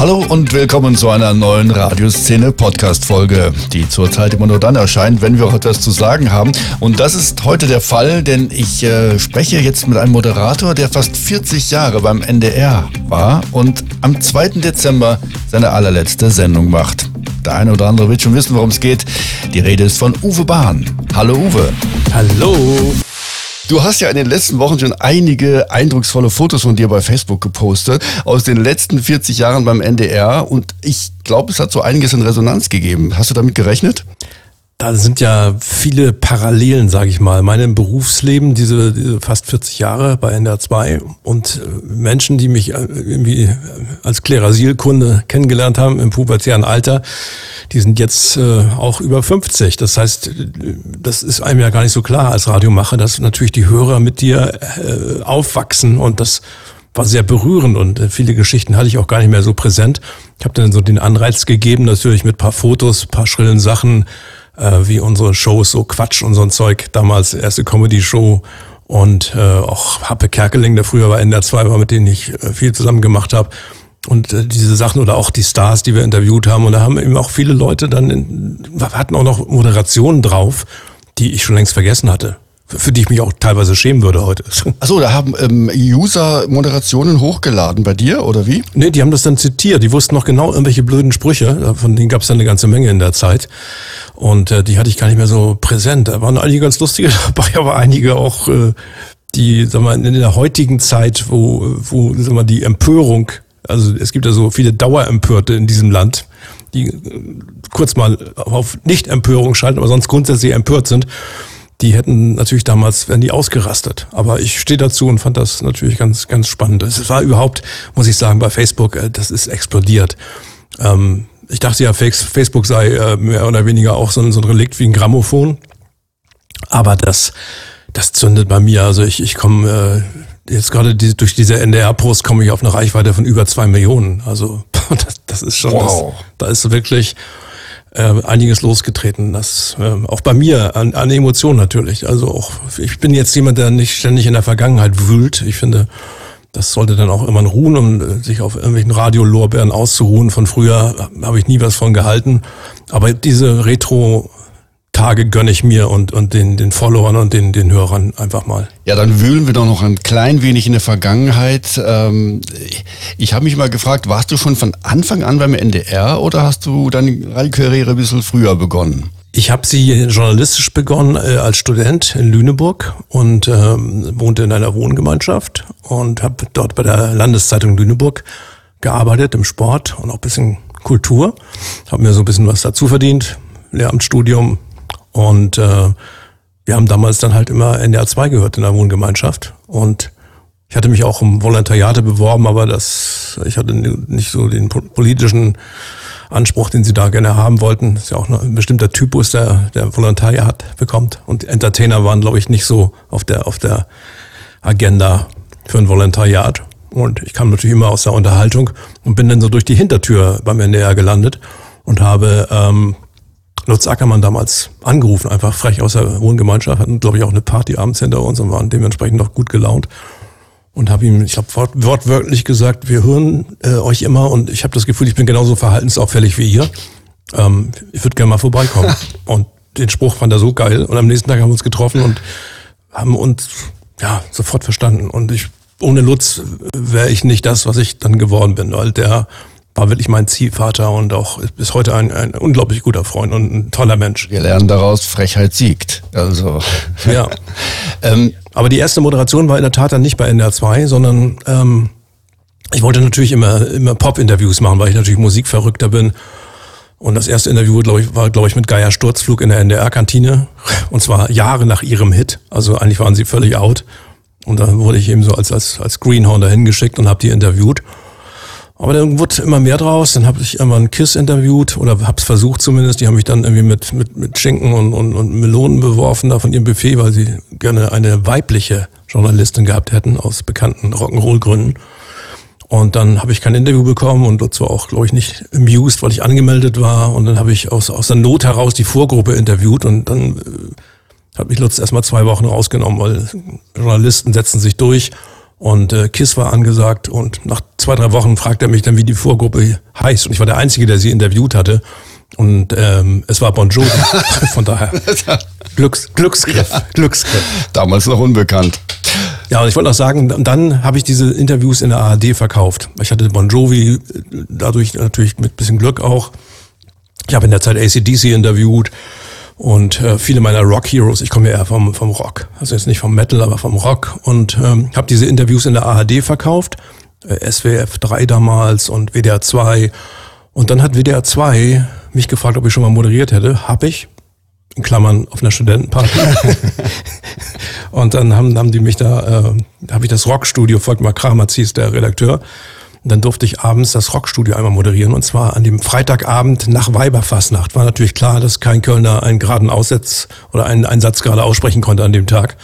Hallo und willkommen zu einer neuen Radioszene Podcast Folge, die zurzeit immer nur dann erscheint, wenn wir auch etwas zu sagen haben. Und das ist heute der Fall, denn ich äh, spreche jetzt mit einem Moderator, der fast 40 Jahre beim NDR war und am 2. Dezember seine allerletzte Sendung macht. Der eine oder andere wird schon wissen, worum es geht. Die Rede ist von Uwe Bahn. Hallo Uwe. Hallo. Du hast ja in den letzten Wochen schon einige eindrucksvolle Fotos von dir bei Facebook gepostet aus den letzten 40 Jahren beim NDR und ich glaube, es hat so einiges in Resonanz gegeben. Hast du damit gerechnet? Da sind ja viele Parallelen, sage ich mal. Mein Berufsleben, diese, diese, fast 40 Jahre bei NDR 2 und äh, Menschen, die mich äh, irgendwie als Klerasilkunde kennengelernt haben im pubertären Alter, die sind jetzt äh, auch über 50. Das heißt, das ist einem ja gar nicht so klar als Radiomacher, dass natürlich die Hörer mit dir äh, aufwachsen und das war sehr berührend und äh, viele Geschichten hatte ich auch gar nicht mehr so präsent. Ich habe dann so den Anreiz gegeben, natürlich mit paar Fotos, paar schrillen Sachen, äh, wie unsere Shows, so Quatsch und so ein Zeug. Damals erste Comedy-Show und äh, auch Happe Kerkeling, der früher bei NDR 2 war, mit denen ich äh, viel zusammen gemacht habe. Und äh, diese Sachen oder auch die Stars, die wir interviewt haben. Und da haben eben auch viele Leute dann, in, hatten auch noch Moderationen drauf, die ich schon längst vergessen hatte für die ich mich auch teilweise schämen würde heute. Achso, da haben ähm, User Moderationen hochgeladen bei dir oder wie? Nee, die haben das dann zitiert. Die wussten noch genau irgendwelche blöden Sprüche. Von denen gab es dann eine ganze Menge in der Zeit. Und äh, die hatte ich gar nicht mehr so präsent. Da waren einige ganz lustige dabei, aber einige auch, äh, die, sag mal, in der heutigen Zeit, wo, wo sag mal, die Empörung, also es gibt ja so viele Dauerempörte in diesem Land, die äh, kurz mal auf Nicht-Empörung schalten, aber sonst grundsätzlich empört sind die hätten natürlich damals, wären die ausgerastet. Aber ich stehe dazu und fand das natürlich ganz, ganz spannend. Es war überhaupt, muss ich sagen, bei Facebook, äh, das ist explodiert. Ähm, ich dachte ja, Facebook sei äh, mehr oder weniger auch so ein, so ein Relikt wie ein Grammophon. Aber das, das zündet bei mir. Also ich, ich komme äh, jetzt gerade die, durch diese NDR-Post komme ich auf eine Reichweite von über zwei Millionen. Also das, das ist schon, wow. das, da ist wirklich äh, einiges losgetreten. Das äh, auch bei mir an, an Emotionen natürlich. Also auch ich bin jetzt jemand, der nicht ständig in der Vergangenheit wühlt. Ich finde, das sollte dann auch immer ruhen, um äh, sich auf irgendwelchen Radiolorbeeren auszuruhen. Von früher habe ich nie was von gehalten. Aber diese Retro Tage gönne ich mir und, und den, den Followern und den, den Hörern einfach mal. Ja, dann wühlen wir doch noch ein klein wenig in der Vergangenheit. Ähm, ich habe mich mal gefragt, warst du schon von Anfang an beim NDR oder hast du deine Radiokarriere ein bisschen früher begonnen? Ich habe sie journalistisch begonnen äh, als Student in Lüneburg und ähm, wohnte in einer Wohngemeinschaft und habe dort bei der Landeszeitung Lüneburg gearbeitet im Sport und auch ein bisschen Kultur. Habe mir so ein bisschen was dazu verdient, Lehramtsstudium, und äh, wir haben damals dann halt immer NDR 2 gehört in der Wohngemeinschaft. Und ich hatte mich auch um Volontariate beworben, aber das, ich hatte nicht so den politischen Anspruch, den sie da gerne haben wollten. Das ist ja auch ein bestimmter Typus, der, der Volontariat bekommt. Und Entertainer waren, glaube ich, nicht so auf der, auf der Agenda für ein Volontariat. Und ich kam natürlich immer aus der Unterhaltung und bin dann so durch die Hintertür beim NDR gelandet und habe ähm, Lutz Ackermann damals angerufen, einfach frech aus der Wohngemeinschaft, hatten, glaube ich, auch eine Party abends hinter uns und waren dementsprechend noch gut gelaunt. Und habe ihm, ich habe wort, wortwörtlich gesagt, wir hören äh, euch immer und ich habe das Gefühl, ich bin genauso verhaltensauffällig wie ihr. Ähm, ich würde gerne mal vorbeikommen. und den Spruch fand er so geil. Und am nächsten Tag haben wir uns getroffen und haben uns ja sofort verstanden. Und ich ohne Lutz wäre ich nicht das, was ich dann geworden bin, weil der war wirklich mein Ziehvater und auch bis heute ein, ein unglaublich guter Freund und ein toller Mensch. Wir lernen daraus, Frechheit siegt. Also. Ja. ähm, Aber die erste Moderation war in der Tat dann nicht bei NDR 2, sondern ähm, ich wollte natürlich immer, immer Pop-Interviews machen, weil ich natürlich Musikverrückter bin. Und das erste Interview glaub ich, war, glaube ich, mit Geier Sturzflug in der NDR-Kantine. Und zwar Jahre nach ihrem Hit. Also eigentlich waren sie völlig out. Und dann wurde ich eben so als, als, als Greenhorn dahin geschickt und habe die interviewt. Aber dann wurde immer mehr draus. Dann habe ich irgendwann Kiss interviewt oder habe es versucht zumindest. Die haben mich dann irgendwie mit, mit, mit Schinken und, und, und Melonen beworfen da von ihrem Buffet, weil sie gerne eine weibliche Journalistin gehabt hätten aus bekannten Rock'n'Roll-Gründen. Und dann habe ich kein Interview bekommen und war auch, glaube ich, nicht amused, weil ich angemeldet war. Und dann habe ich aus, aus der Not heraus die Vorgruppe interviewt und dann äh, hat mich Lutz erstmal zwei Wochen rausgenommen, weil Journalisten setzen sich durch Und äh, Kiss war angesagt und nach zwei, drei Wochen fragte er mich dann, wie die Vorgruppe heißt. Und ich war der Einzige, der sie interviewt hatte. Und ähm, es war Bon Jovi. Von daher Glücks, Glücksgriff, ja. Glücksgriff. Damals noch unbekannt. Ja, und ich wollte noch sagen, dann habe ich diese Interviews in der ARD verkauft. Ich hatte Bon Jovi, dadurch natürlich mit bisschen Glück auch. Ich habe in der Zeit ACDC interviewt und äh, viele meiner Rock Heroes, ich komme ja eher vom, vom Rock, also jetzt nicht vom Metal, aber vom Rock und ähm, habe diese Interviews in der ARD verkauft, äh, SWF 3 damals und WDR 2 und dann hat WDR 2 mich gefragt, ob ich schon mal moderiert hätte. Hab ich. In Klammern auf einer Studentenparty. und dann haben, haben die mich da, äh, habe ich das Rockstudio, Volkmar Kramer hieß der Redakteur. Dann durfte ich abends das Rockstudio einmal moderieren und zwar an dem Freitagabend nach Weiberfassnacht. War natürlich klar, dass kein Kölner einen geraden Aussatz oder einen, einen Satz gerade aussprechen konnte an dem Tag.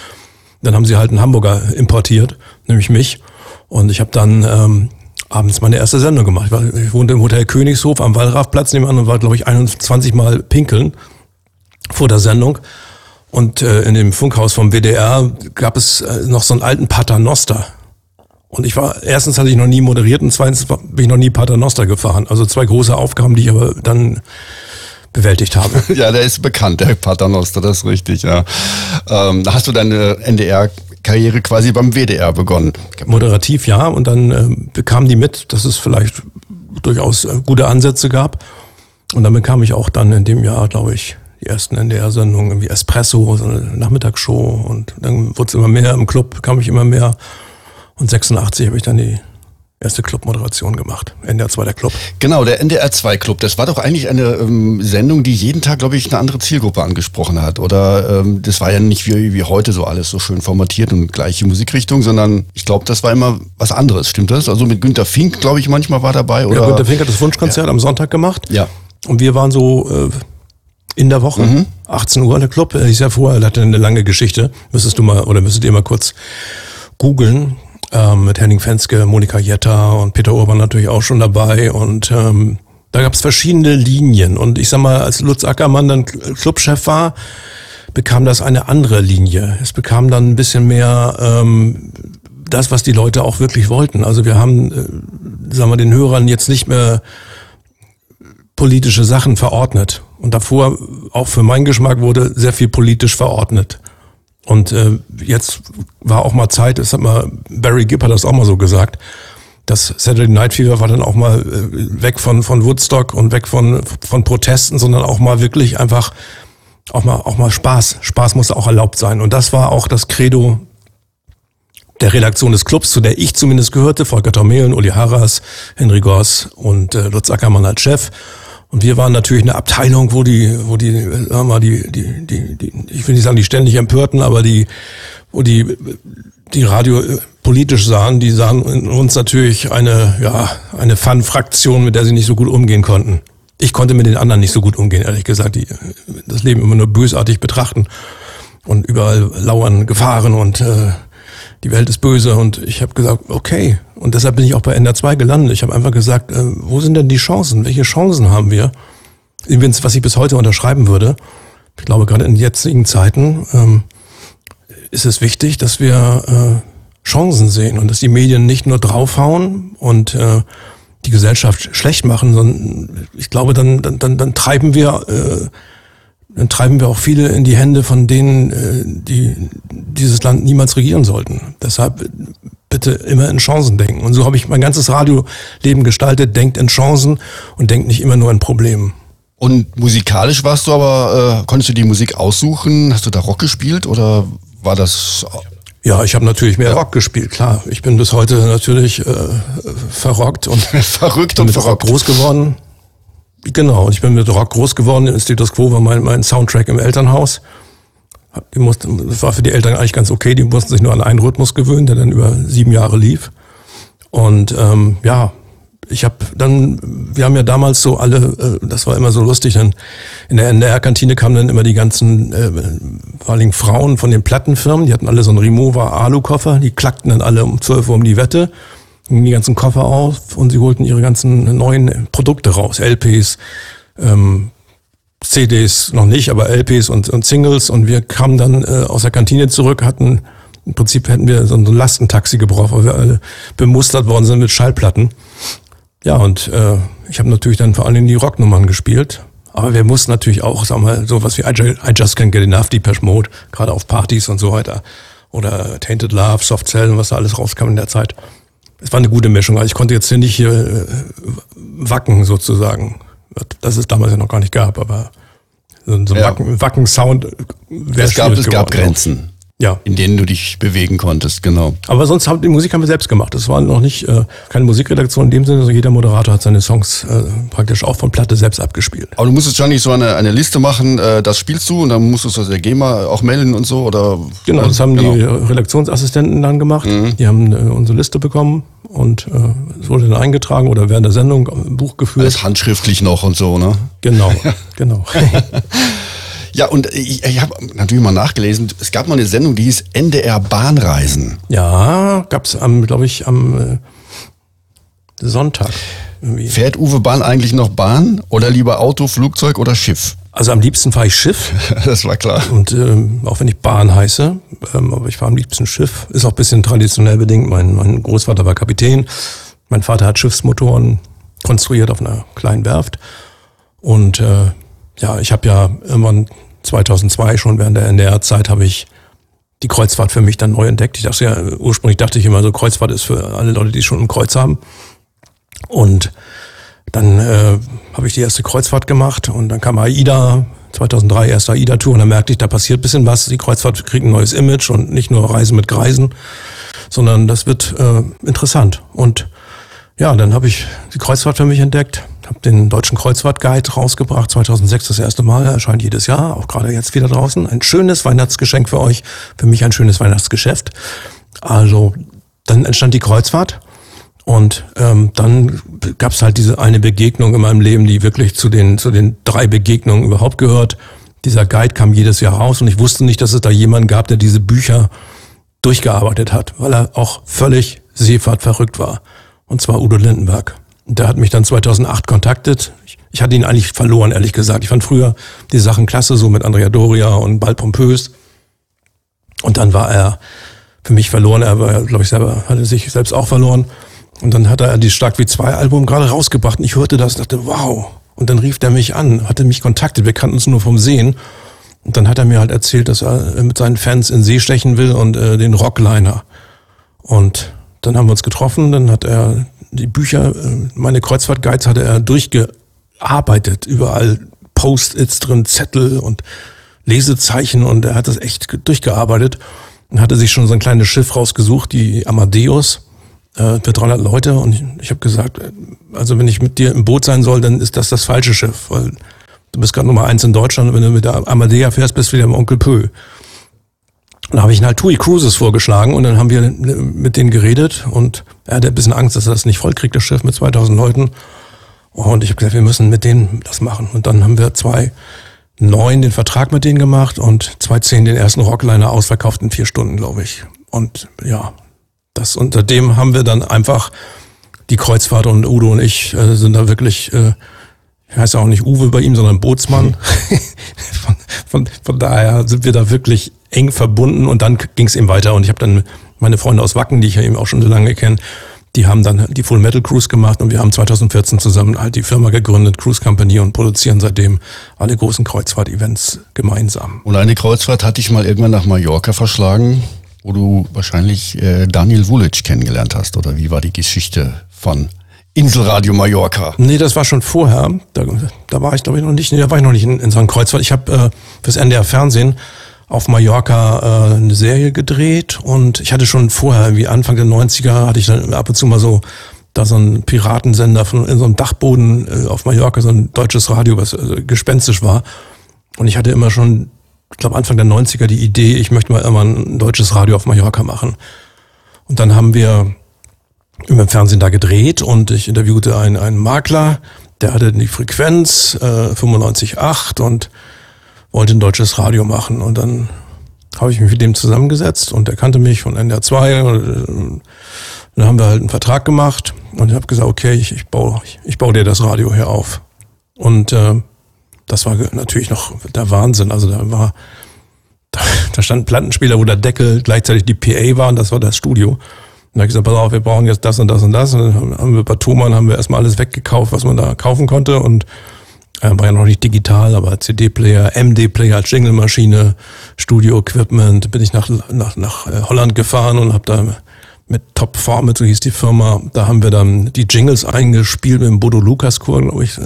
Dann haben sie halt einen Hamburger importiert, nämlich mich. Und ich habe dann ähm, abends meine erste Sendung gemacht. Ich wohnte im Hotel Königshof am Wallrafplatz nebenan und war, glaube ich, 21 Mal pinkeln vor der Sendung. Und äh, in dem Funkhaus vom WDR gab es äh, noch so einen alten Paternoster. Und ich war, erstens hatte ich noch nie moderiert und zweitens bin ich noch nie Paternoster gefahren. Also zwei große Aufgaben, die ich aber dann bewältigt habe. Ja, der ist bekannt, der Paternoster, das ist richtig, ja. Ähm, hast du deine NDR-Karriere quasi beim WDR begonnen? Moderativ, ja. Und dann äh, bekamen die mit, dass es vielleicht durchaus äh, gute Ansätze gab. Und dann bekam ich auch dann in dem Jahr, glaube ich, die ersten NDR-Sendungen wie Espresso, so eine Nachmittagsshow. Und dann wurde es immer mehr im Club, kam ich immer mehr. Und 86 habe ich dann die erste Clubmoderation gemacht. NDR 2 der Club. Genau, der NDR 2 Club. Das war doch eigentlich eine ähm, Sendung, die jeden Tag, glaube ich, eine andere Zielgruppe angesprochen hat. Oder ähm, das war ja nicht wie, wie heute so alles so schön formatiert und gleiche Musikrichtung, sondern ich glaube, das war immer was anderes. Stimmt das? Also mit Günter Fink, glaube ich, manchmal war dabei. Oder? Ja, Günter Fink hat das Wunschkonzert ja. am Sonntag gemacht. Ja. Und wir waren so äh, in der Woche, mhm. 18 Uhr der Club. Ich ja vorher, hatte eine lange Geschichte. Müsstest du mal oder müsstet ihr mal kurz googeln ähm, mit Henning Fenske, Monika Jetta und Peter Urban natürlich auch schon dabei und ähm, da gab es verschiedene Linien und ich sag mal, als Lutz Ackermann dann Clubchef war, bekam das eine andere Linie. Es bekam dann ein bisschen mehr ähm, das, was die Leute auch wirklich wollten. Also wir haben, äh, sagen wir, den Hörern jetzt nicht mehr politische Sachen verordnet. Und davor, auch für meinen Geschmack, wurde sehr viel politisch verordnet. Und äh, jetzt war auch mal Zeit, das hat mal Barry Gibb hat das auch mal so gesagt, das Saturday Night Fever war dann auch mal äh, weg von von Woodstock und weg von von Protesten, sondern auch mal wirklich einfach auch mal auch mal Spaß. Spaß muss auch erlaubt sein. Und das war auch das Credo der Redaktion des Clubs, zu der ich zumindest gehörte, Volker Tormelen, Uli Harras, Henry Goss und äh, Lutz Ackermann als Chef. Und wir waren natürlich eine Abteilung, wo die, wo die, sagen wir die, die, die, die, ich will nicht sagen, die ständig empörten, aber die, wo die, die Radio äh, politisch sahen, die sahen in uns natürlich eine, ja, eine Fun-Fraktion, mit der sie nicht so gut umgehen konnten. Ich konnte mit den anderen nicht so gut umgehen, ehrlich gesagt, die das Leben immer nur bösartig betrachten und überall lauern Gefahren und äh, die Welt ist böse und ich habe gesagt, okay. Und deshalb bin ich auch bei Ender 2 gelandet. Ich habe einfach gesagt, äh, wo sind denn die Chancen? Welche Chancen haben wir? Übrigens, was ich bis heute unterschreiben würde, ich glaube gerade in jetzigen Zeiten ähm, ist es wichtig, dass wir äh, Chancen sehen und dass die Medien nicht nur draufhauen und äh, die Gesellschaft schlecht machen, sondern ich glaube, dann, dann, dann, dann treiben wir äh, dann treiben wir auch viele in die Hände von denen, äh, die dieses Land niemals regieren sollten. Deshalb bitte immer in Chancen denken. Und so habe ich mein ganzes Radioleben gestaltet. Denkt in Chancen und denkt nicht immer nur in Problemen. Und musikalisch warst du aber, äh, konntest du die Musik aussuchen? Hast du da Rock gespielt oder war das? Ja, ich habe natürlich mehr ja. Rock gespielt, klar. Ich bin bis heute natürlich äh, verrockt und verrückt und verrockt groß geworden. Genau, und ich bin mit Rock groß geworden. In Status Quo war mein, mein Soundtrack im Elternhaus. Die mussten, das war für die Eltern eigentlich ganz okay. Die mussten sich nur an einen Rhythmus gewöhnen, der dann über sieben Jahre lief. Und ähm, ja, ich habe dann, wir haben ja damals so alle, äh, das war immer so lustig, dann in der NDR-Kantine kamen dann immer die ganzen, äh, vor allem Frauen von den Plattenfirmen, die hatten alle so einen Remover-Alu-Koffer, die klackten dann alle um 12 Uhr um die Wette die ganzen Koffer auf und sie holten ihre ganzen neuen Produkte raus. LPs, ähm, CDs noch nicht, aber LPs und, und Singles. Und wir kamen dann äh, aus der Kantine zurück, hatten im Prinzip hätten wir so ein Lastentaxi gebraucht, weil wir alle bemustert worden sind mit Schallplatten. Ja, und äh, ich habe natürlich dann vor allem die Rocknummern gespielt. Aber wir mussten natürlich auch, sagen wir mal, sowas wie I, I Just Can't Get Enough, Depeche Mode, gerade auf Partys und so weiter. Oder Tainted Love, Soft Cell und was da alles rauskam in der Zeit. Es war eine gute Mischung. Also ich konnte jetzt hier nicht hier äh, wacken sozusagen. Das es damals ja noch gar nicht gab, aber so, so ein ja. Wacken-Sound Wacken Es gab, es gab Grenzen ja. in denen du dich bewegen konntest, genau. Aber sonst haben die Musik haben wir selbst gemacht. Das war noch nicht äh, keine Musikredaktion in dem Sinne, sondern jeder Moderator hat seine Songs äh, praktisch auch von Platte selbst abgespielt. Aber du musstest schon nicht so eine, eine Liste machen, äh, das spielst du und dann musstest du der GEMA auch melden und so oder? Genau, das haben genau. die Redaktionsassistenten dann gemacht. Mhm. Die haben äh, unsere Liste bekommen und äh, es wurde dann eingetragen oder während der Sendung im Buch geführt. Alles handschriftlich noch und so, ne? Genau, genau. Ja, und ich, ich habe natürlich mal nachgelesen, es gab mal eine Sendung, die hieß NDR Bahnreisen. Ja, gab es, glaube ich, am äh, Sonntag. Irgendwie. Fährt Uwe Bahn eigentlich noch Bahn oder lieber Auto, Flugzeug oder Schiff? Also am liebsten fahre ich Schiff. das war klar. Und ähm, auch wenn ich Bahn heiße, ähm, aber ich fahre am liebsten Schiff. Ist auch ein bisschen traditionell bedingt. Mein, mein Großvater war Kapitän. Mein Vater hat Schiffsmotoren konstruiert auf einer kleinen Werft. Und äh, ja, ich habe ja irgendwann 2002 schon während der NDR-Zeit habe ich die Kreuzfahrt für mich dann neu entdeckt. Ich dachte ja, ursprünglich dachte ich immer so, Kreuzfahrt ist für alle Leute, die schon ein Kreuz haben. Und dann äh, habe ich die erste Kreuzfahrt gemacht und dann kam AIDA, 2003 erste AIDA-Tour und dann merkte ich, da passiert bisschen was. Die Kreuzfahrt kriegt ein neues Image und nicht nur Reisen mit Greisen, sondern das wird äh, interessant. Und ja, dann habe ich die Kreuzfahrt für mich entdeckt, habe den Deutschen Kreuzfahrtguide rausgebracht, 2006 das erste Mal, erscheint jedes Jahr, auch gerade jetzt wieder draußen. Ein schönes Weihnachtsgeschenk für euch, für mich ein schönes Weihnachtsgeschäft. Also dann entstand die Kreuzfahrt und ähm, dann gab es halt diese eine Begegnung in meinem Leben, die wirklich zu den, zu den drei Begegnungen überhaupt gehört. Dieser Guide kam jedes Jahr raus und ich wusste nicht, dass es da jemanden gab, der diese Bücher durchgearbeitet hat, weil er auch völlig Seefahrt verrückt war. Und zwar Udo Lindenberg. Der hat mich dann 2008 kontaktet. Ich, ich hatte ihn eigentlich verloren, ehrlich gesagt. Ich fand früher die Sachen klasse, so mit Andrea Doria und Bald Pompös. Und dann war er für mich verloren. Er war, glaube ich, selber, hatte sich selbst auch verloren. Und dann hat er die Stark wie zwei Album gerade rausgebracht. Und ich hörte das und dachte, wow. Und dann rief er mich an, hatte mich kontaktet. Wir kannten uns nur vom Sehen. Und dann hat er mir halt erzählt, dass er mit seinen Fans in See stechen will und äh, den Rockliner. Und dann haben wir uns getroffen, dann hat er die Bücher, äh, meine Kreuzfahrt-Guides hatte er durchgearbeitet, überall Post-its drin, Zettel und Lesezeichen und er hat das echt durchgearbeitet. Und hatte sich schon so ein kleines Schiff rausgesucht, die Amadeus, äh, für 300 Leute. Und ich, ich habe gesagt, äh, also wenn ich mit dir im Boot sein soll, dann ist das das falsche Schiff, weil du bist gerade Nummer eins in Deutschland. Und wenn du mit der Amadea fährst, bist du wieder im Onkel Pö. Dann habe ich einen halt TUI Cruises vorgeschlagen und dann haben wir mit denen geredet und er hatte ein bisschen Angst, dass er das nicht vollkriegt, das Schiff mit 2000 Leuten. Und ich habe gesagt, wir müssen mit denen das machen. Und dann haben wir zwei neun den Vertrag mit denen gemacht und zwei zehn den ersten Rockliner ausverkauft in vier Stunden, glaube ich. Und ja, das unter dem haben wir dann einfach die Kreuzfahrt und Udo und ich äh, sind da wirklich, äh, ich heiße auch nicht Uwe bei ihm, sondern Bootsmann. von, von, von daher sind wir da wirklich eng verbunden und dann ging es eben weiter und ich habe dann meine Freunde aus Wacken, die ich ja eben auch schon so lange kenne, die haben dann die Full Metal Cruise gemacht und wir haben 2014 zusammen halt die Firma gegründet, Cruise Company und produzieren seitdem alle großen Kreuzfahrt-Events gemeinsam. Und eine Kreuzfahrt hatte ich mal irgendwann nach Mallorca verschlagen, wo du wahrscheinlich äh, Daniel Vulic kennengelernt hast oder wie war die Geschichte von Inselradio Mallorca? Nee, das war schon vorher. Da, da war ich glaube ich noch nicht, nee, da war ich noch nicht in, in so einem Kreuzfahrt. Ich habe äh, fürs NDR Fernsehen auf Mallorca äh, eine Serie gedreht und ich hatte schon vorher, wie Anfang der 90er, hatte ich dann ab und zu mal so da so ein Piratensender von in so einem Dachboden äh, auf Mallorca, so ein deutsches Radio, was äh, gespenstisch war. Und ich hatte immer schon, ich glaube Anfang der 90er die Idee, ich möchte mal immer ein deutsches Radio auf Mallorca machen. Und dann haben wir im Fernsehen da gedreht und ich interviewte einen, einen Makler, der hatte die Frequenz äh, 95,8 und wollte ein deutsches Radio machen. Und dann habe ich mich mit dem zusammengesetzt und er kannte mich von NDR 2. Und, äh, dann haben wir halt einen Vertrag gemacht und ich habe gesagt, okay, ich, ich, baue, ich, ich baue dir das Radio hier auf. Und äh, das war natürlich noch der Wahnsinn. Also da war da, da stand ein Plattenspieler, wo der Deckel gleichzeitig die PA war und das war das Studio. Und da habe ich gesagt, pass auf, wir brauchen jetzt das und das und das. Und dann haben wir bei Thomann haben wir erstmal alles weggekauft, was man da kaufen konnte und äh, war ja noch nicht digital, aber CD-Player, MD-Player Jingle-Maschine, Studio-Equipment, bin ich nach, nach, nach äh, Holland gefahren und habe da mit Top Format, so hieß die Firma, da haben wir dann die Jingles eingespielt mit dem Bodo Lukas Chor, glaube ich.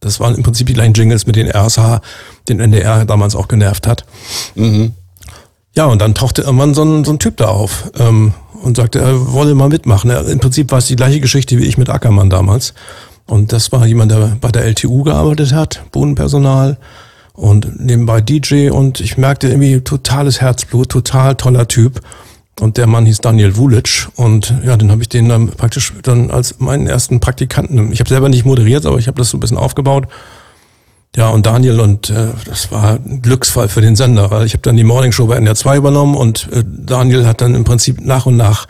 Das waren im Prinzip die gleichen Jingles, mit den RSH, den NDR damals auch genervt hat. Mhm. Ja, und dann tauchte irgendwann so ein, so ein Typ da auf ähm, und sagte, er wolle mal mitmachen. Im Prinzip war es die gleiche Geschichte wie ich mit Ackermann damals. Und das war jemand, der bei der LTU gearbeitet hat, Bodenpersonal und nebenbei DJ. Und ich merkte irgendwie totales Herzblut, total toller Typ. Und der Mann hieß Daniel Wulic und ja, dann habe ich den dann praktisch dann als meinen ersten Praktikanten. Ich habe selber nicht moderiert, aber ich habe das so ein bisschen aufgebaut. Ja, und Daniel und äh, das war ein Glücksfall für den Sender, weil ich habe dann die Morning Show bei NR 2 übernommen und äh, Daniel hat dann im Prinzip nach und nach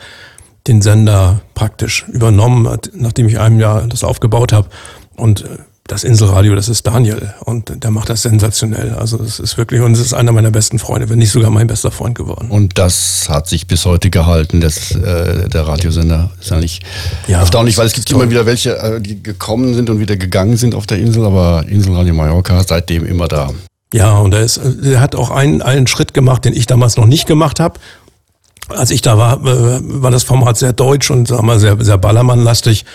den Sender praktisch übernommen, nachdem ich einem Jahr das aufgebaut habe. Und äh, das Inselradio, das ist Daniel und der macht das sensationell. Also das ist wirklich, und es ist einer meiner besten Freunde, wenn nicht sogar mein bester Freund geworden. Und das hat sich bis heute gehalten, das, äh, der Radiosender. Ist eigentlich ja, erstaunlich, weil es gibt immer wieder welche, äh, die gekommen sind und wieder gegangen sind auf der Insel, aber Inselradio Mallorca seitdem immer da. Ja, und er, ist, er hat auch einen, einen Schritt gemacht, den ich damals noch nicht gemacht habe als ich da war, äh, war das Format sehr deutsch und sag mal, sehr, sehr ballermannlastig.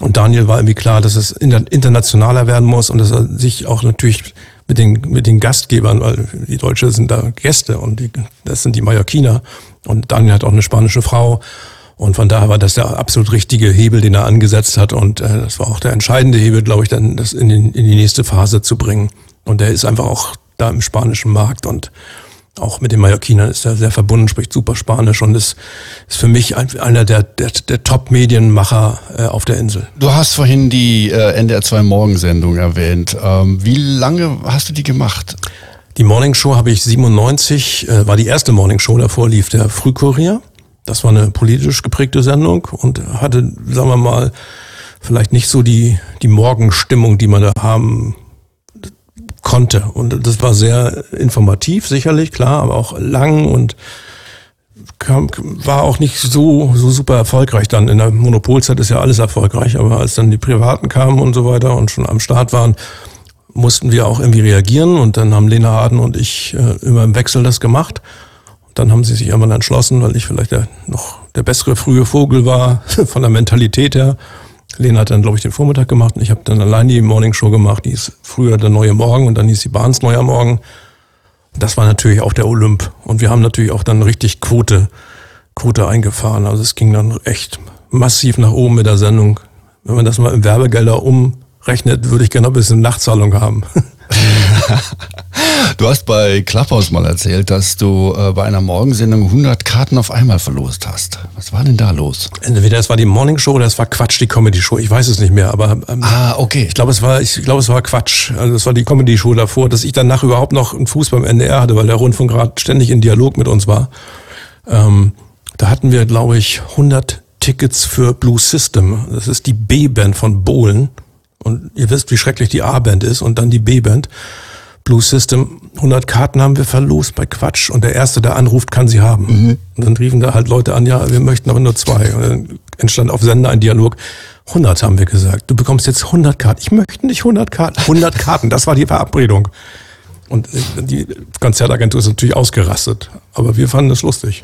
Und Daniel war irgendwie klar, dass es internationaler werden muss und dass er sich auch natürlich mit den, mit den Gastgebern, weil die Deutsche sind da Gäste und die, das sind die Mallorquiner. Und Daniel hat auch eine spanische Frau. Und von daher war das der absolut richtige Hebel, den er angesetzt hat. Und äh, das war auch der entscheidende Hebel, glaube ich, dann das in, den, in die nächste Phase zu bringen. Und der ist einfach auch da im spanischen Markt und auch mit den Mallorquinern ist er sehr verbunden, spricht super Spanisch und ist, ist für mich einer der, der, der Top-Medienmacher äh, auf der Insel. Du hast vorhin die äh, NDR 2 Morgensendung erwähnt. Ähm, wie lange hast du die gemacht? Die Morning Show habe ich 97, äh, war die erste Morning Show, davor lief der Frühkurier. Das war eine politisch geprägte Sendung und hatte, sagen wir mal, vielleicht nicht so die, die Morgenstimmung, die man da haben konnte. Und das war sehr informativ, sicherlich, klar, aber auch lang und kam, war auch nicht so, so super erfolgreich dann. In der Monopolzeit ist ja alles erfolgreich, aber als dann die Privaten kamen und so weiter und schon am Start waren, mussten wir auch irgendwie reagieren und dann haben Lena Harden und ich äh, immer im Wechsel das gemacht. Und dann haben sie sich irgendwann entschlossen, weil ich vielleicht der, noch der bessere frühe Vogel war, von der Mentalität her, Lena hat dann, glaube ich, den Vormittag gemacht und ich habe dann allein die Morning Show gemacht. Die ist früher der neue Morgen und dann hieß die Bahns neuer Morgen. Das war natürlich auch der Olymp. Und wir haben natürlich auch dann richtig Quote, Quote eingefahren. Also es ging dann echt massiv nach oben mit der Sendung. Wenn man das mal in Werbegelder umrechnet, würde ich gerne ein bisschen Nachzahlung haben. Du hast bei Clubhouse mal erzählt, dass du äh, bei einer Morgensendung 100 Karten auf einmal verlost hast. Was war denn da los? Entweder es war die Morning Show oder es war Quatsch, die Comedy Show. Ich weiß es nicht mehr, aber ähm, ah, okay. Ich glaube, es war, ich glaube, es war Quatsch. Also es war die Comedy Show davor, dass ich danach überhaupt noch einen Fuß beim NDR hatte, weil der Rundfunkrat ständig in Dialog mit uns war. Ähm, da hatten wir, glaube ich, 100 Tickets für Blue System. Das ist die B-Band von Bohlen. Und ihr wisst, wie schrecklich die A-Band ist und dann die B-Band. Blue System, 100 Karten haben wir verlost bei Quatsch und der Erste, der anruft, kann sie haben. Mhm. Und dann riefen da halt Leute an, ja, wir möchten aber nur zwei. Und dann entstand auf Sender ein Dialog. 100 haben wir gesagt. Du bekommst jetzt 100 Karten. Ich möchte nicht 100 Karten. 100 Karten, das war die Verabredung. Und die Konzertagentur ist natürlich ausgerastet. Aber wir fanden es lustig.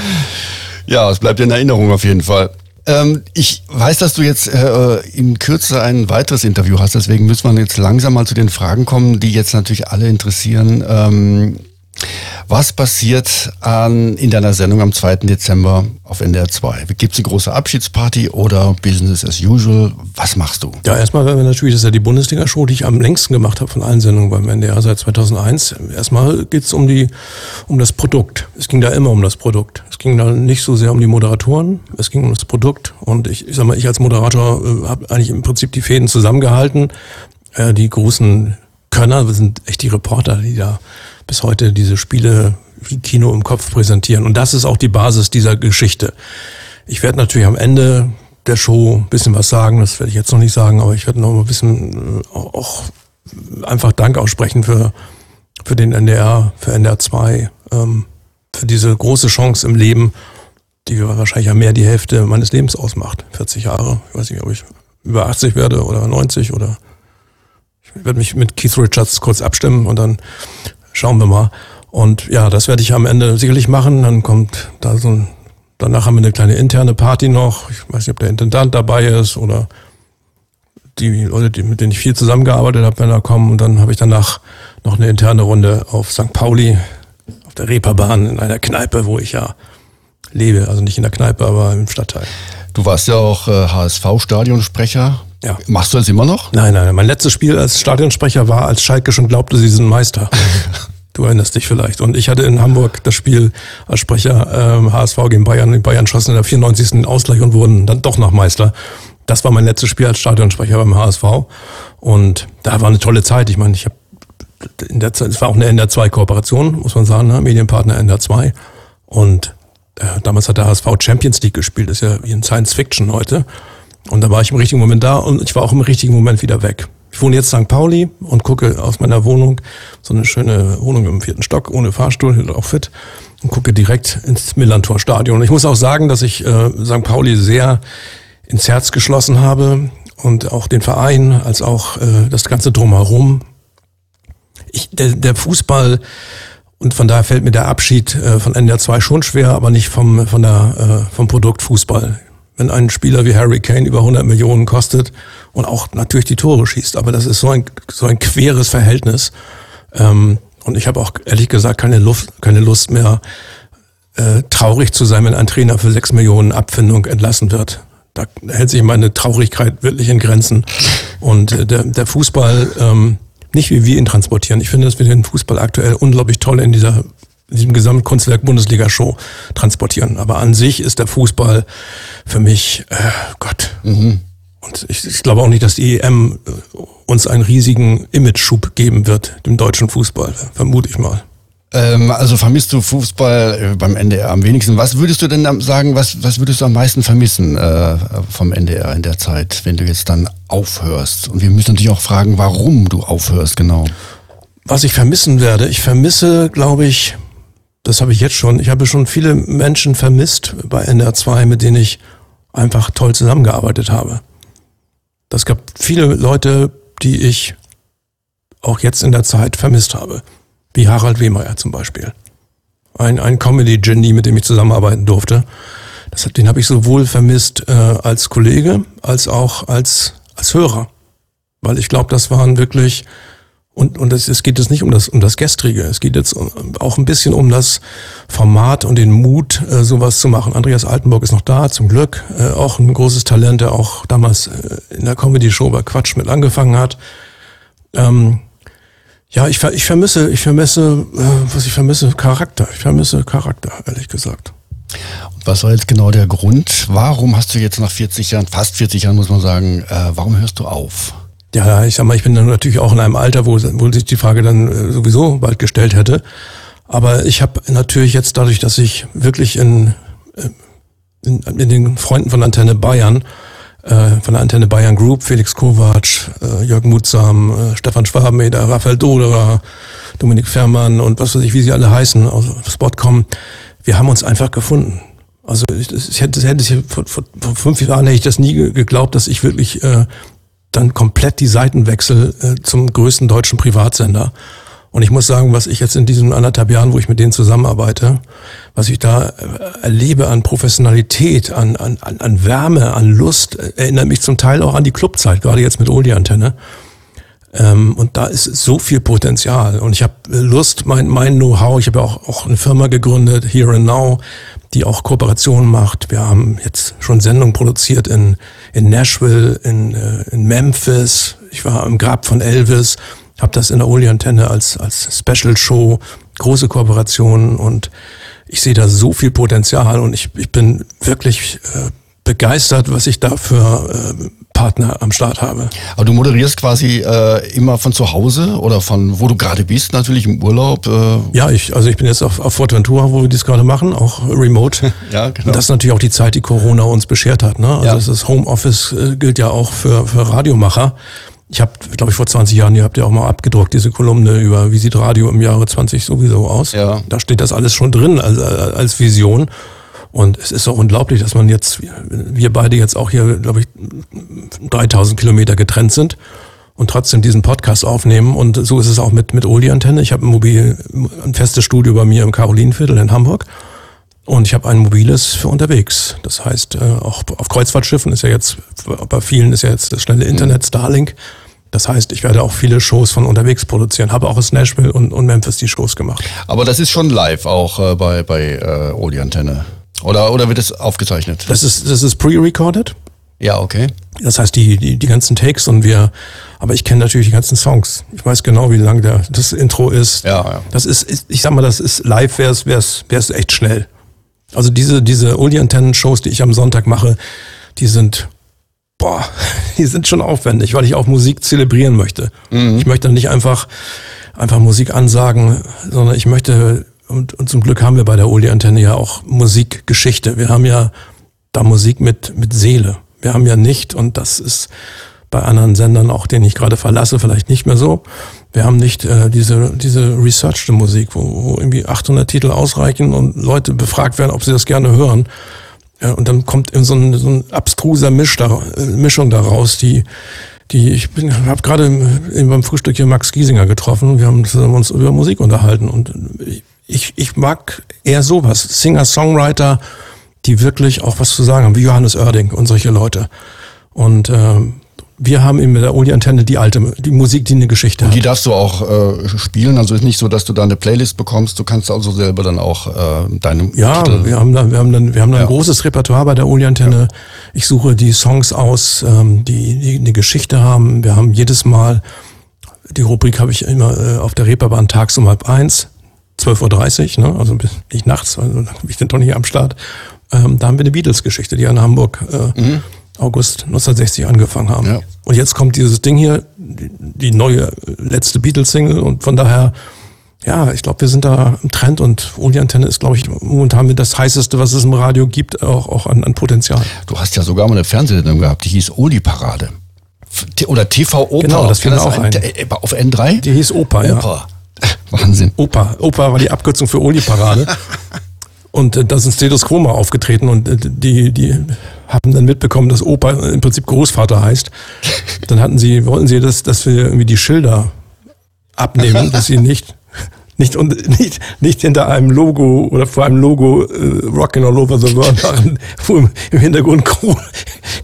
ja, es bleibt in Erinnerung auf jeden Fall. Ähm, ich weiß, dass du jetzt äh, in Kürze ein weiteres Interview hast, deswegen müssen wir jetzt langsam mal zu den Fragen kommen, die jetzt natürlich alle interessieren. Ähm, was passiert an, in deiner Sendung am 2. Dezember auf NDR 2? Gibt es eine große Abschiedsparty oder Business as usual? Was machst du? Ja, erstmal natürlich, das ist ja die Bundesliga-Show, die ich am längsten gemacht habe von allen Sendungen beim NDR seit 2001. Erstmal geht es um, um das Produkt. Es ging da immer um das Produkt. Es ging da nicht so sehr um die Moderatoren, es ging um das Produkt. Und ich, ich sag mal, ich als Moderator äh, habe eigentlich im Prinzip die Fäden zusammengehalten. Äh, die großen Könner sind echt die Reporter, die da bis heute diese Spiele wie Kino im Kopf präsentieren. Und das ist auch die Basis dieser Geschichte. Ich werde natürlich am Ende der Show ein bisschen was sagen, das werde ich jetzt noch nicht sagen, aber ich werde noch ein bisschen äh, auch einfach Dank aussprechen für, für den NDR, für NDR 2, ähm, für diese große Chance im Leben, die wahrscheinlich ja mehr die Hälfte meines Lebens ausmacht. 40 Jahre. Ich weiß nicht, ob ich über 80 werde oder 90 oder ich werde mich mit Keith Richards kurz abstimmen und dann schauen wir mal. Und ja, das werde ich am Ende sicherlich machen. Dann kommt da so ein, danach haben wir eine kleine interne Party noch. Ich weiß nicht, ob der Intendant dabei ist oder die Leute, die, mit denen ich viel zusammengearbeitet habe, wenn da kommen. Und dann habe ich danach noch eine interne Runde auf St. Pauli, auf der Reeperbahn, in einer Kneipe, wo ich ja lebe. Also nicht in der Kneipe, aber im Stadtteil. Du warst ja auch äh, HSV-Stadionsprecher. Ja. Machst du das immer noch? Nein, nein, mein letztes Spiel als Stadionsprecher war, als Schalke schon glaubte, sie sind Meister. Du erinnerst dich vielleicht. Und ich hatte in Hamburg das Spiel als Sprecher ähm, HSV gegen Bayern. Die Bayern schossen in der 94. den Ausgleich und wurden dann doch noch Meister. Das war mein letztes Spiel als Stadionsprecher beim HSV. Und da war eine tolle Zeit. Ich meine, ich habe in der Zeit, es war auch eine NDR2-Kooperation, muss man sagen, ne? Medienpartner NDR2. Und äh, damals hat der HSV Champions League gespielt, das ist ja wie in Science Fiction heute. Und da war ich im richtigen Moment da und ich war auch im richtigen Moment wieder weg. Ich wohne jetzt St. Pauli und gucke aus meiner Wohnung, so eine schöne Wohnung im vierten Stock, ohne Fahrstuhl, auch fit, und gucke direkt ins Millantor-Stadion. Ich muss auch sagen, dass ich äh, St. Pauli sehr ins Herz geschlossen habe und auch den Verein, als auch äh, das ganze Drumherum. Ich, der, der Fußball und von daher fällt mir der Abschied äh, von NDR 2 schon schwer, aber nicht vom, von der, äh, vom Produkt Fußball. Wenn ein Spieler wie Harry Kane über 100 Millionen kostet und auch natürlich die Tore schießt, aber das ist so ein, so ein queres Verhältnis. Ähm, und ich habe auch ehrlich gesagt keine Lust, keine Lust mehr, äh, traurig zu sein, wenn ein Trainer für 6 Millionen Abfindung entlassen wird. Da hält sich meine Traurigkeit wirklich in Grenzen. Und äh, der, der Fußball, ähm, nicht wie wir ihn transportieren. Ich finde, dass wir den Fußball aktuell unglaublich toll in dieser in diesem Gesamtkunstwerk Bundesliga Show transportieren. Aber an sich ist der Fußball für mich äh, Gott. Mhm. Und ich, ich glaube auch nicht, dass die EM äh, uns einen riesigen Image-Schub geben wird, dem deutschen Fußball, vermute ich mal. Ähm, also vermisst du Fußball äh, beim NDR am wenigsten. Was würdest du denn sagen, was, was würdest du am meisten vermissen äh, vom NDR in der Zeit, wenn du jetzt dann aufhörst? Und wir müssen natürlich auch fragen, warum du aufhörst, genau. Was ich vermissen werde, ich vermisse, glaube ich, das habe ich jetzt schon, ich habe schon viele Menschen vermisst bei NDR 2, mit denen ich einfach toll zusammengearbeitet habe. Das gab viele Leute, die ich auch jetzt in der Zeit vermisst habe wie Harald Wehmeier zum Beispiel. Ein, ein Comedy-Genie, mit dem ich zusammenarbeiten durfte. Das, den habe ich sowohl vermisst äh, als Kollege als auch als, als Hörer. Weil ich glaube, das waren wirklich, und, und es, es geht jetzt nicht um das, um das Gestrige, es geht jetzt auch ein bisschen um das Format und den Mut, äh, sowas zu machen. Andreas Altenburg ist noch da, zum Glück. Äh, auch ein großes Talent, der auch damals äh, in der Comedy-Show bei Quatsch mit angefangen hat. Ähm, ja, ich, ich vermisse, ich vermisse, äh, was ich vermisse, Charakter. Ich vermisse Charakter, ehrlich gesagt. Und was war jetzt genau der Grund? Warum hast du jetzt nach 40 Jahren, fast 40 Jahren muss man sagen, äh, warum hörst du auf? Ja, ich sag mal, ich bin dann natürlich auch in einem Alter, wo, wo sich die Frage dann äh, sowieso bald gestellt hätte. Aber ich habe natürlich jetzt dadurch, dass ich wirklich in, äh, in, in den Freunden von Antenne Bayern äh, von der Antenne Bayern Group, Felix Kovac, äh, Jörg Mutsam, äh, Stefan Schwabeneder, Raphael Doderer, Dominik Fermann und was weiß ich, wie sie alle heißen, aus Spotcom. Wir haben uns einfach gefunden. Also ich, ich hätte, hätte ich, vor, vor, vor fünf Jahren hätte ich das nie geglaubt, dass ich wirklich äh, dann komplett die Seiten wechsel äh, zum größten deutschen Privatsender. Und ich muss sagen, was ich jetzt in diesen anderthalb Jahren, wo ich mit denen zusammenarbeite, was ich da äh, erlebe an Professionalität, an, an, an Wärme, an Lust, äh, erinnert mich zum Teil auch an die Clubzeit, gerade jetzt mit Oldie-Antenne. Ähm, und da ist so viel Potenzial. Und ich habe Lust, mein, mein Know-how, ich habe ja auch, auch eine Firma gegründet, Here and Now, die auch Kooperationen macht. Wir haben jetzt schon Sendungen produziert in, in Nashville, in, äh, in Memphis. Ich war im Grab von Elvis habe das in der Oli-Antenne als, als Special-Show, große Kooperationen und ich sehe da so viel Potenzial und ich, ich bin wirklich äh, begeistert, was ich da für äh, Partner am Start habe. Aber du moderierst quasi äh, immer von zu Hause oder von wo du gerade bist, natürlich im Urlaub. Äh. Ja, ich, also ich bin jetzt auf, auf Fortventura, wo wir dies gerade machen, auch remote. ja, genau. Und das ist natürlich auch die Zeit, die Corona uns beschert hat. Ne? Also ja. das Homeoffice äh, gilt ja auch für, für Radiomacher. Ich habe, glaube ich, vor 20 Jahren, ihr habt ja auch mal abgedruckt, diese Kolumne über, wie sieht Radio im Jahre 20 sowieso aus. Ja. Da steht das alles schon drin als, als Vision. Und es ist auch unglaublich, dass man jetzt, wir beide jetzt auch hier, glaube ich, 3000 Kilometer getrennt sind und trotzdem diesen Podcast aufnehmen. Und so ist es auch mit, mit Oli-Antenne. Ich habe ein mobil, ein festes Studio bei mir im Karolinenviertel in Hamburg. Und ich habe ein mobiles für unterwegs. Das heißt, äh, auch auf Kreuzfahrtschiffen ist ja jetzt, bei vielen ist ja jetzt das schnelle Internet, mhm. Starlink. Das heißt, ich werde auch viele Shows von unterwegs produzieren. Habe auch aus Nashville und, und Memphis die Shows gemacht. Aber das ist schon live auch äh, bei, bei äh, Oli Antenne. Oder, oder wird es aufgezeichnet? Das ist, das ist pre-recorded. Ja, okay. Das heißt, die, die, die ganzen Takes und wir, aber ich kenne natürlich die ganzen Songs. Ich weiß genau, wie lang der, das Intro ist. Ja, ja. Das ist, ich sag mal, das ist live, wäre es wär's, wär's echt schnell. Also diese, diese Uli-Antennen-Shows, die ich am Sonntag mache, die sind, boah, die sind schon aufwendig, weil ich auch Musik zelebrieren möchte. Mhm. Ich möchte nicht einfach, einfach Musik ansagen, sondern ich möchte, und, und zum Glück haben wir bei der Uli-Antenne ja auch Musikgeschichte. Wir haben ja da Musik mit, mit Seele. Wir haben ja nicht, und das ist bei anderen Sendern, auch den ich gerade verlasse, vielleicht nicht mehr so. Wir haben nicht äh, diese, diese researchte Musik, wo, wo irgendwie 800 Titel ausreichen und Leute befragt werden, ob sie das gerne hören. Ja, und dann kommt so ein, so ein abstruser Misch da, äh, Mischung daraus, die, die ich habe gerade beim Frühstück hier Max Giesinger getroffen. Wir haben uns über Musik unterhalten und ich, ich mag eher sowas. Singer, Songwriter, die wirklich auch was zu sagen haben, wie Johannes Oerding und solche Leute. Und ähm, wir haben eben mit der Oli-Antenne die alte, die Musik, die eine Geschichte und hat. Die darfst du auch äh, spielen, also ist nicht so, dass du da eine Playlist bekommst, du kannst also selber dann auch äh, deine Ja, Titel wir haben da, wir haben dann, wir haben da ja. ein großes Repertoire bei der Oli-Antenne. Ja. Ich suche die Songs aus, ähm, die, die eine Geschichte haben. Wir haben jedes Mal, die Rubrik habe ich immer äh, auf der Reeperbahn tags um halb eins, 12.30 Uhr, ne? also nicht nachts, also ich bin doch nicht am Start. Ähm, da haben wir eine Beatles-Geschichte, die an Hamburg äh, mhm August 1960 angefangen haben. Ja. Und jetzt kommt dieses Ding hier, die, die neue letzte Beatles-Single und von daher, ja, ich glaube, wir sind da im Trend und Uli-Antenne ist, glaube ich, momentan mit das heißeste, was es im Radio gibt, auch, auch an, an Potenzial. Du hast ja sogar mal eine Fernsehsendung gehabt, die hieß Oli-Parade. Oder TV Opa. Genau, das das auch ein, äh, Auf N3? Die hieß Opa, Opa. ja. Wahnsinn. Opa. Opa war die Abkürzung für Oli-Parade. Und äh, da sind Quo mal aufgetreten und äh, die, die haben dann mitbekommen, dass Opa im Prinzip Großvater heißt. Dann hatten sie, wollten sie, dass, dass wir irgendwie die Schilder abnehmen, dass sie nicht nicht, und, nicht, nicht hinter einem Logo oder vor einem Logo äh, Rockin' All Over the World wo im, im Hintergrund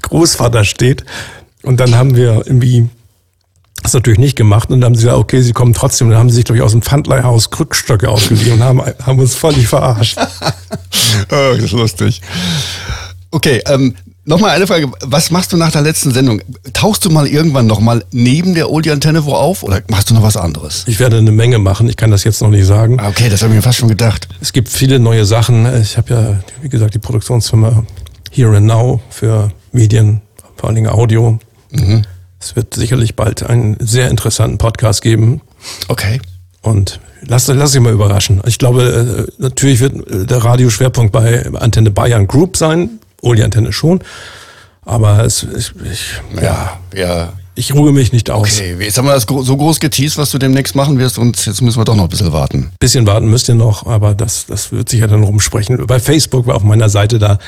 Großvater steht. Und dann haben wir irgendwie das natürlich nicht gemacht und dann haben sie gesagt, okay, sie kommen trotzdem. Und dann haben sie sich, glaube ich, aus dem Pfandleihhaus Krückstöcke ausgeliehen und haben, haben uns völlig verarscht. oh, das ist lustig. Okay, ähm, nochmal eine Frage. Was machst du nach der letzten Sendung? Tauchst du mal irgendwann nochmal neben der Oldie-Antenne wo auf oder machst du noch was anderes? Ich werde eine Menge machen. Ich kann das jetzt noch nicht sagen. Ah, okay, das habe ich mir fast schon gedacht. Es gibt viele neue Sachen. Ich habe ja, wie gesagt, die Produktionsfirma Here and Now für Medien, vor allen Dingen Audio. Mhm. Es wird sicherlich bald einen sehr interessanten Podcast geben. Okay. Und lass, lass dich mal überraschen. Ich glaube, äh, natürlich wird der Radioschwerpunkt bei Antenne Bayern Group sein. Uli Antenne schon. Aber es, ich, ich ja, ja. Ich ruhe mich nicht aus. Okay, jetzt haben wir das so groß geteased, was du demnächst machen wirst und jetzt müssen wir doch noch ein bisschen warten. Bisschen warten müsst ihr noch, aber das, das wird sich ja dann rumsprechen. Bei Facebook war auf meiner Seite, da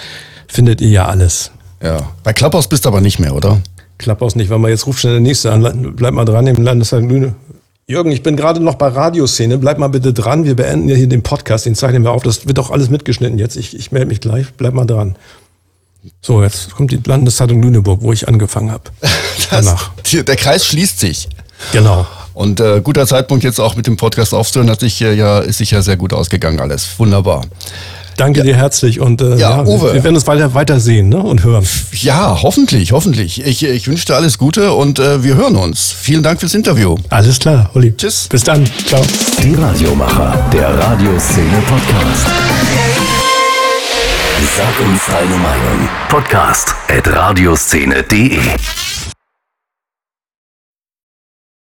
findet ihr ja alles. Ja. Bei Clubhouse bist du aber nicht mehr, oder? Klapphaus nicht, weil man jetzt ruft schnell der nächste an. Bleib mal dran im Landestag Lüne. Jürgen, ich bin gerade noch bei Radioszene. Bleib mal bitte dran. Wir beenden ja hier den Podcast. Den zeichnen wir auf. Das wird doch alles mitgeschnitten jetzt. Ich, ich melde mich gleich. Bleib mal dran. So, jetzt kommt die Landeszeitung Lüneburg, wo ich angefangen habe. Danach. Der Kreis schließt sich. Genau. Und äh, guter Zeitpunkt jetzt auch mit dem Podcast aufzuhören, hat sich äh, ja ist sich ja sehr gut ausgegangen alles. Wunderbar. Danke ja. dir herzlich und äh, ja, ja, Uwe. wir werden uns weiter, weiter sehen ne? und hören. Ja, hoffentlich, hoffentlich. Ich, ich wünsche dir alles Gute und äh, wir hören uns. Vielen Dank fürs Interview. Alles klar, Uli. Tschüss. Bis dann. Ciao. Die Radiomacher, der Radioszene Podcast. Sag uns deine Meinung. Podcast at radioszene.de